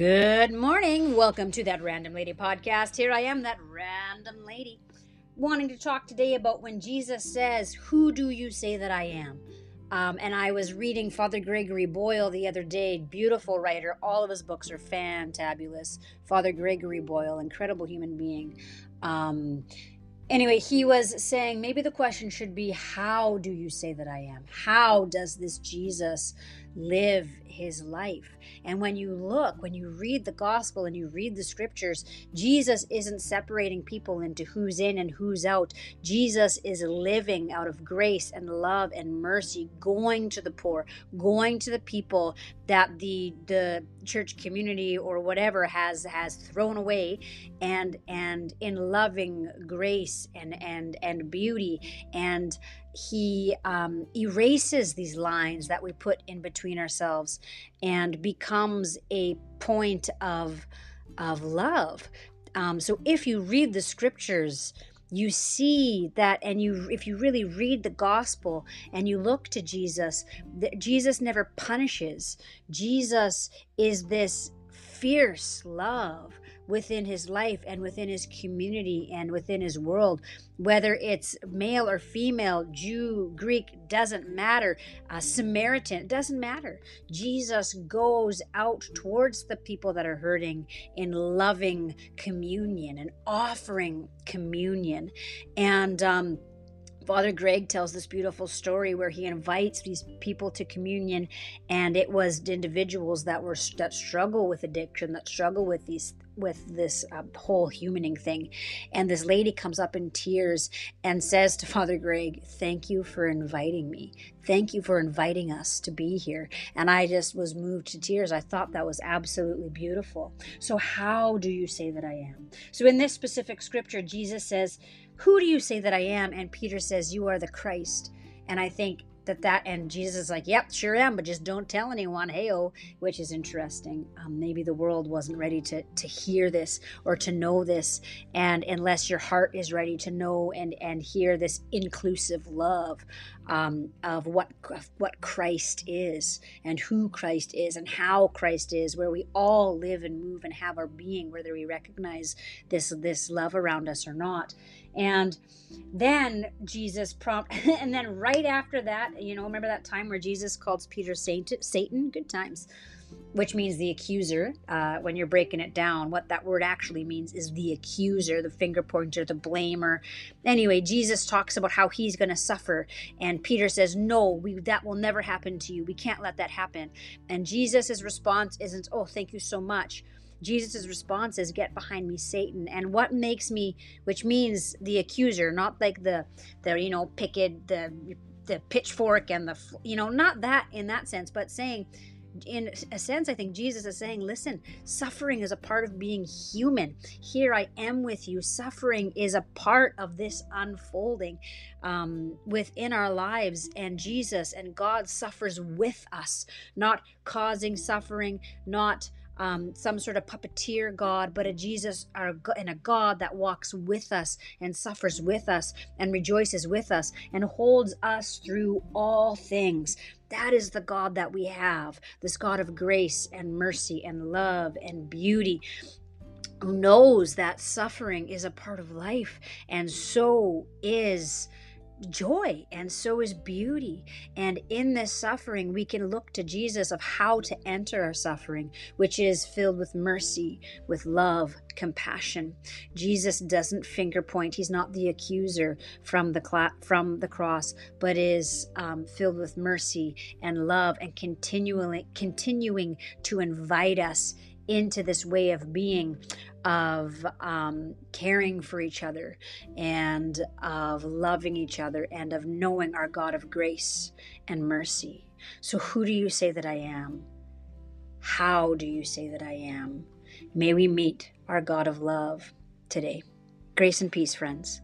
Good morning. Welcome to that Random Lady podcast. Here I am, that random lady, wanting to talk today about when Jesus says, Who do you say that I am? Um, and I was reading Father Gregory Boyle the other day, beautiful writer. All of his books are fantabulous. Father Gregory Boyle, incredible human being. Um, anyway, he was saying maybe the question should be, How do you say that I am? How does this Jesus live his life. And when you look, when you read the gospel and you read the scriptures, Jesus isn't separating people into who's in and who's out. Jesus is living out of grace and love and mercy, going to the poor, going to the people that the the church community or whatever has has thrown away and and in loving grace and and and beauty and he um, erases these lines that we put in between ourselves and becomes a point of of love. Um, so if you read the scriptures, you see that and you if you really read the gospel and you look to Jesus, Jesus never punishes. Jesus is this fierce love within his life and within his community and within his world. Whether it's male or female, Jew, Greek, doesn't matter. Samaritan, doesn't matter. Jesus goes out towards the people that are hurting in loving communion and offering communion. And, um, Father Greg tells this beautiful story where he invites these people to communion, and it was individuals that were that struggle with addiction, that struggle with these with this uh, whole humaning thing. And this lady comes up in tears and says to Father Greg, Thank you for inviting me. Thank you for inviting us to be here. And I just was moved to tears. I thought that was absolutely beautiful. So, how do you say that I am? So, in this specific scripture, Jesus says, Who do you say that I am? And Peter says, You are the Christ. And I think that that and jesus is like yep sure am but just don't tell anyone hey oh which is interesting. Um, maybe the world wasn't ready to to hear this or to know this and unless your heart is ready to know and and hear this inclusive love um, of what of what christ is and who christ is and how christ is where we all live and move and have our being whether we recognize this this love around us or not and then Jesus prompt, and then right after that, you know, remember that time where Jesus calls Peter Satan? Good times, which means the accuser. Uh, when you're breaking it down, what that word actually means is the accuser, the finger pointer, the blamer. Anyway, Jesus talks about how he's going to suffer, and Peter says, "No, we that will never happen to you. We can't let that happen." And Jesus' response isn't, "Oh, thank you so much." Jesus' response is, Get behind me, Satan. And what makes me, which means the accuser, not like the, the you know, picket, the, the pitchfork and the, you know, not that in that sense, but saying, in a sense, I think Jesus is saying, listen, suffering is a part of being human. Here I am with you. Suffering is a part of this unfolding um, within our lives. And Jesus and God suffers with us, not causing suffering, not um, some sort of puppeteer God, but a Jesus or, and a God that walks with us and suffers with us and rejoices with us and holds us through all things. That is the God that we have, this God of grace and mercy and love and beauty who knows that suffering is a part of life and so is joy and so is beauty. And in this suffering, we can look to Jesus of how to enter our suffering, which is filled with mercy, with love, compassion. Jesus doesn't finger point. He's not the accuser from the cla- from the cross, but is um, filled with mercy and love and continually continuing to invite us into this way of being of um, caring for each other and of loving each other and of knowing our God of grace and mercy. So, who do you say that I am? How do you say that I am? May we meet our God of love today. Grace and peace, friends.